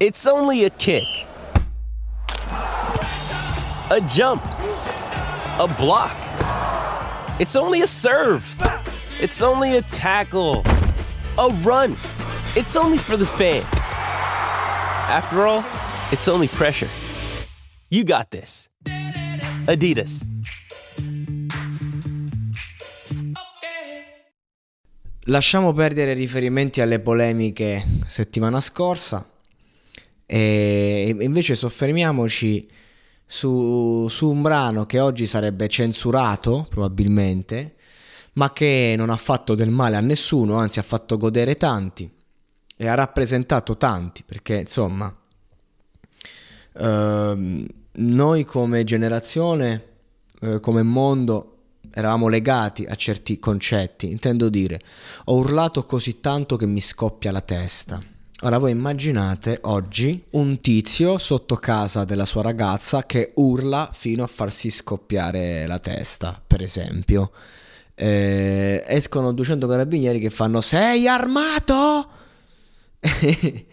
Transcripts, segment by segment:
It's only a kick, a jump, a block. It's only a serve. It's only a tackle, a run. It's only for the fans. After all, it's only pressure. You got this. Adidas. Lasciamo perdere riferimenti alle polemiche settimana scorsa e invece soffermiamoci su, su, un brano che oggi sarebbe censurato probabilmente, ma che non ha fatto del male a nessuno, anzi ha fatto godere tanti e ha rappresentato tanti, perché insomma eh, noi come generazione, eh, come mondo, eravamo legati a certi concetti, intendo dire, ho urlato così tanto che mi scoppia la testa. Ora voi immaginate oggi un tizio sotto casa della sua ragazza che urla fino a farsi scoppiare la testa, per esempio. Eh, escono 200 carabinieri che fanno sei armato? e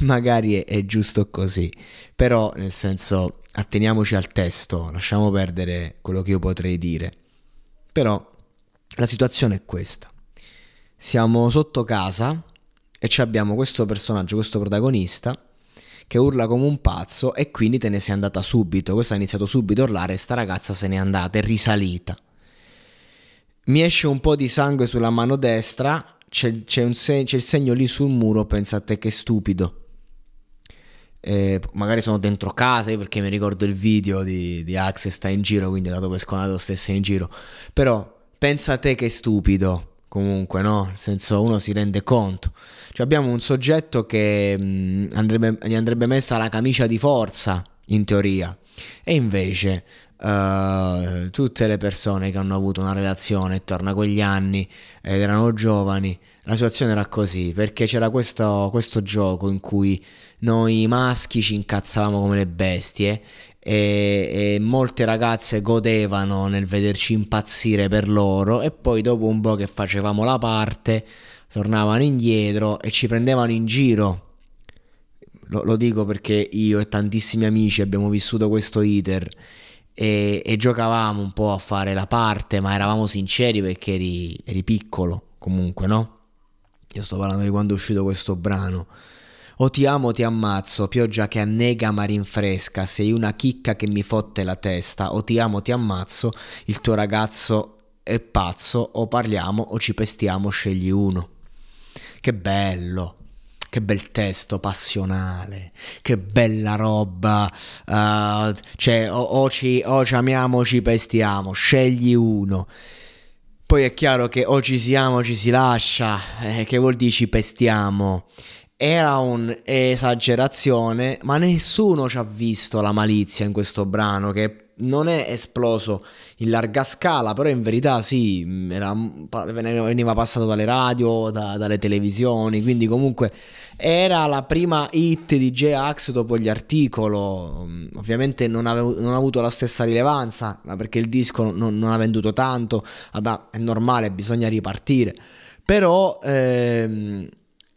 magari è, è giusto così, però nel senso atteniamoci al testo, lasciamo perdere quello che io potrei dire. Però la situazione è questa. Siamo sotto casa e abbiamo questo personaggio, questo protagonista che urla come un pazzo e quindi te ne sei andata subito. Questo ha iniziato subito a urlare e sta ragazza se n'è andata, è risalita. Mi esce un po' di sangue sulla mano destra, c'è, c'è, se- c'è il segno lì sul muro, pensate che stupido. Eh, magari sono dentro casa perché mi ricordo il video di, di Axe sta in giro quindi ha dato per scontato stesse in giro però pensa te che stupido comunque no? Nel senso uno si rende conto. Cioè abbiamo un soggetto che mh, mm, andrebbe, gli andrebbe messa la camicia di forza in teoria e invece uh, tutte le persone che hanno avuto una relazione attorno a quegli anni ed erano giovani la situazione era così perché c'era questo, questo gioco in cui noi maschi ci incazzavamo come le bestie e, e, molte ragazze godevano nel vederci impazzire per loro e poi dopo un po' che facevamo la parte tornavano indietro e ci prendevano in giro. Lo, lo dico perché io e tantissimi amici abbiamo vissuto questo iter e, e, giocavamo un po' a fare la parte, ma eravamo sinceri perché eri, eri piccolo comunque, no? Io sto parlando di quando è uscito questo brano. O ti amo o ti ammazzo, pioggia che annega ma rinfresca, sei una chicca che mi fotte la testa, o ti amo o ti ammazzo, il tuo ragazzo è pazzo, o parliamo o ci pestiamo, scegli uno. Che bello! Che bel testo passionale, che bella roba. Uh, cioè, o, o, ci, o ci amiamo o ci pestiamo, scegli uno. Poi è chiaro che o ci siamo o ci si lascia, eh, che vuol dire ci pestiamo era un'esagerazione, ma nessuno ci ha visto la malizia in questo brano che non è esploso in larga scala, però in verità sì, era, veniva passato dalle radio, da, dalle televisioni, quindi comunque era la prima hit di J-Ax dopo gli articoli, ovviamente non, avevo, non, ha avuto la stessa rilevanza, ma perché il disco non, non ha venduto tanto, vabbè è normale, bisogna ripartire, però... Ehm,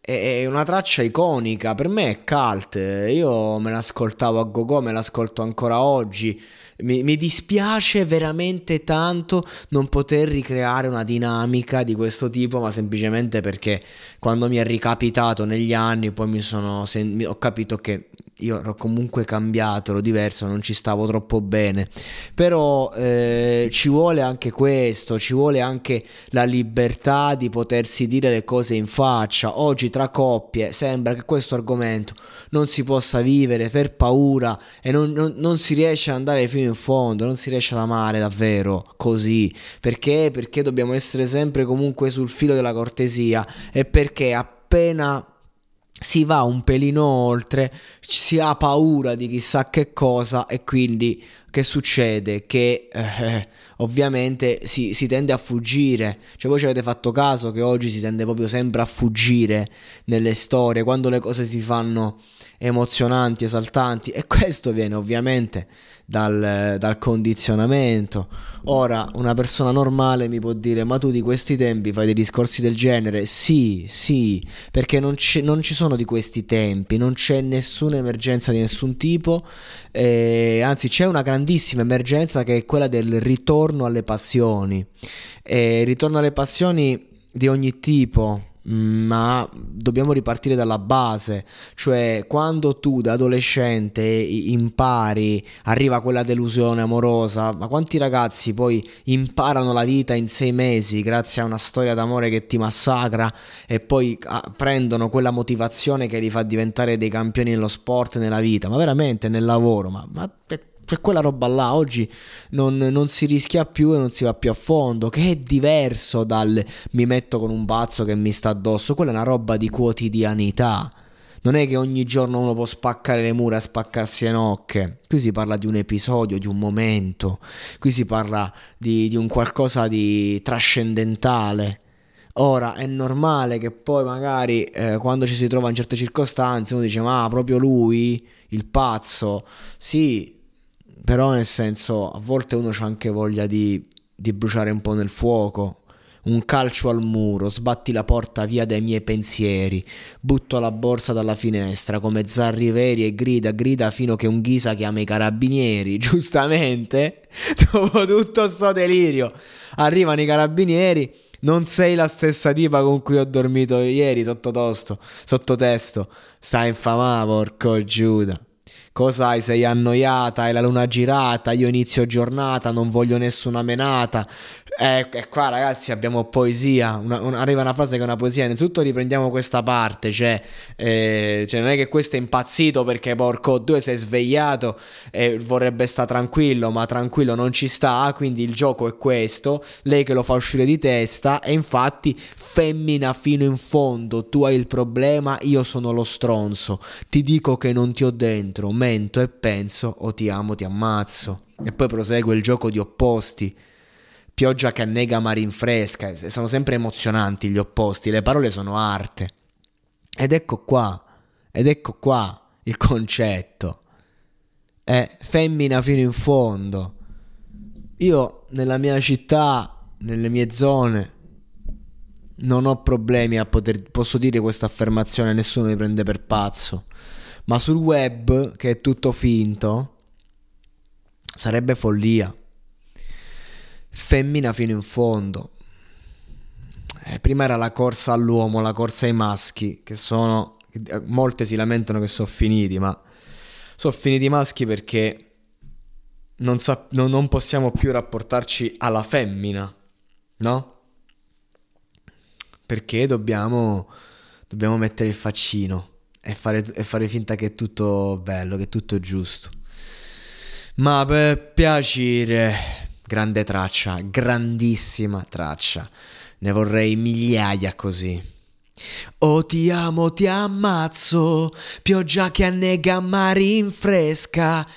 è una traccia iconica, per me è cult, io me l'ascoltavo a go-go, me l'ascolto ancora oggi. Mi, mi, dispiace veramente tanto non poter ricreare una dinamica di questo tipo, ma semplicemente perché quando mi è ricapitato negli anni poi mi sono, sen- ho capito che io ero comunque cambiato, ero diverso, non ci stavo troppo bene. Però eh, ci vuole anche questo, ci vuole anche la libertà di potersi dire le cose in faccia. Oggi tra coppie sembra che questo argomento non si possa vivere per paura e non, non, non si riesce ad andare fino in fondo, non si riesce ad amare davvero così. Perché? Perché dobbiamo essere sempre comunque sul filo della cortesia e perché appena si va un pelino oltre, si ha paura di chissà che cosa e quindi che succede? Che eh, ovviamente si, si, tende a fuggire, cioè voi ci avete fatto caso che oggi si tende proprio sempre a fuggire nelle storie, quando le cose si fanno emozionanti, esaltanti e questo viene ovviamente dal, dal, condizionamento. Ora, una persona normale mi può dire: Ma tu di questi tempi fai dei discorsi del genere? Sì, sì, perché non, non ci sono di questi tempi, non c'è nessuna emergenza di nessun tipo, eh, anzi, c'è una grandissima emergenza che è quella del ritorno alle passioni. Eh, ritorno alle passioni di ogni tipo ma dobbiamo ripartire dalla base, cioè quando tu da adolescente impari, arriva quella delusione amorosa, ma quanti ragazzi poi imparano la vita in sei mesi grazie a una storia d'amore che ti massacra e poi ah, prendono quella motivazione che li fa diventare dei campioni nello sport, nella vita, ma veramente nel lavoro, ma, ma cioè quella roba là oggi non, non, si rischia più e non si va più a fondo, che è diverso dal mi metto con un pazzo che mi sta addosso, quella è una roba di quotidianità. Non è che ogni giorno uno può spaccare le mura spaccarsi le nocche. Qui si parla di un episodio, di un momento. Qui si parla di, di un qualcosa di trascendentale. Ora è normale che poi magari eh, quando ci si trova in certe circostanze uno dice ma proprio lui, il pazzo, sì, però nel senso, a volte uno c'ha anche voglia di, di bruciare un po' nel fuoco. Un calcio al muro, sbatti la porta via dai miei pensieri, butto la borsa dalla finestra come zarri veri e grida, grida fino che un ghisa chiama i carabinieri. Giustamente, dopo tutto sto delirio, arrivano i carabinieri. Non sei la stessa tipa con cui ho dormito ieri sottotosto, sottotesto. Sta infamà, porco Giuda. Cosa hai? Sei annoiata? Hai la luna girata? Io inizio giornata, non voglio nessuna menata. Eh, e qua ragazzi abbiamo poesia, una, una, arriva una frase che è una poesia, innanzitutto riprendiamo questa parte, cioè, eh, cioè, non è che questo è impazzito perché porco due è svegliato e vorrebbe stare tranquillo, ma tranquillo non ci sta, quindi il gioco è questo, lei che lo fa uscire di testa e infatti femmina fino in fondo, tu hai il problema, io sono lo stronzo, ti dico che non ti ho dentro, mento e penso o ti amo ti ammazzo. E poi prosegue il gioco di opposti pioggia che annega mari in fresca, sono sempre emozionanti gli opposti, le parole sono arte. Ed ecco qua, ed ecco qua il concetto. È femmina fino in fondo. Io nella mia città, nelle mie zone, non ho problemi a poter, posso dire questa affermazione, nessuno mi prende per pazzo. Ma sul web, che è tutto finto, sarebbe follia femmina fino in fondo. Eh, prima era la corsa all'uomo, la corsa ai maschi, che sono... Molte si lamentano che sono finiti, ma sono finiti i maschi perché non, sa- non, possiamo più rapportarci alla femmina, no? Perché dobbiamo, dobbiamo mettere il faccino e fare, e fare finta che è tutto bello, che è tutto giusto. Ma per piacere, grande traccia, grandissima traccia. Ne vorrei migliaia così. Oh ti amo, ti ammazzo, pioggia che annega mari in fresca,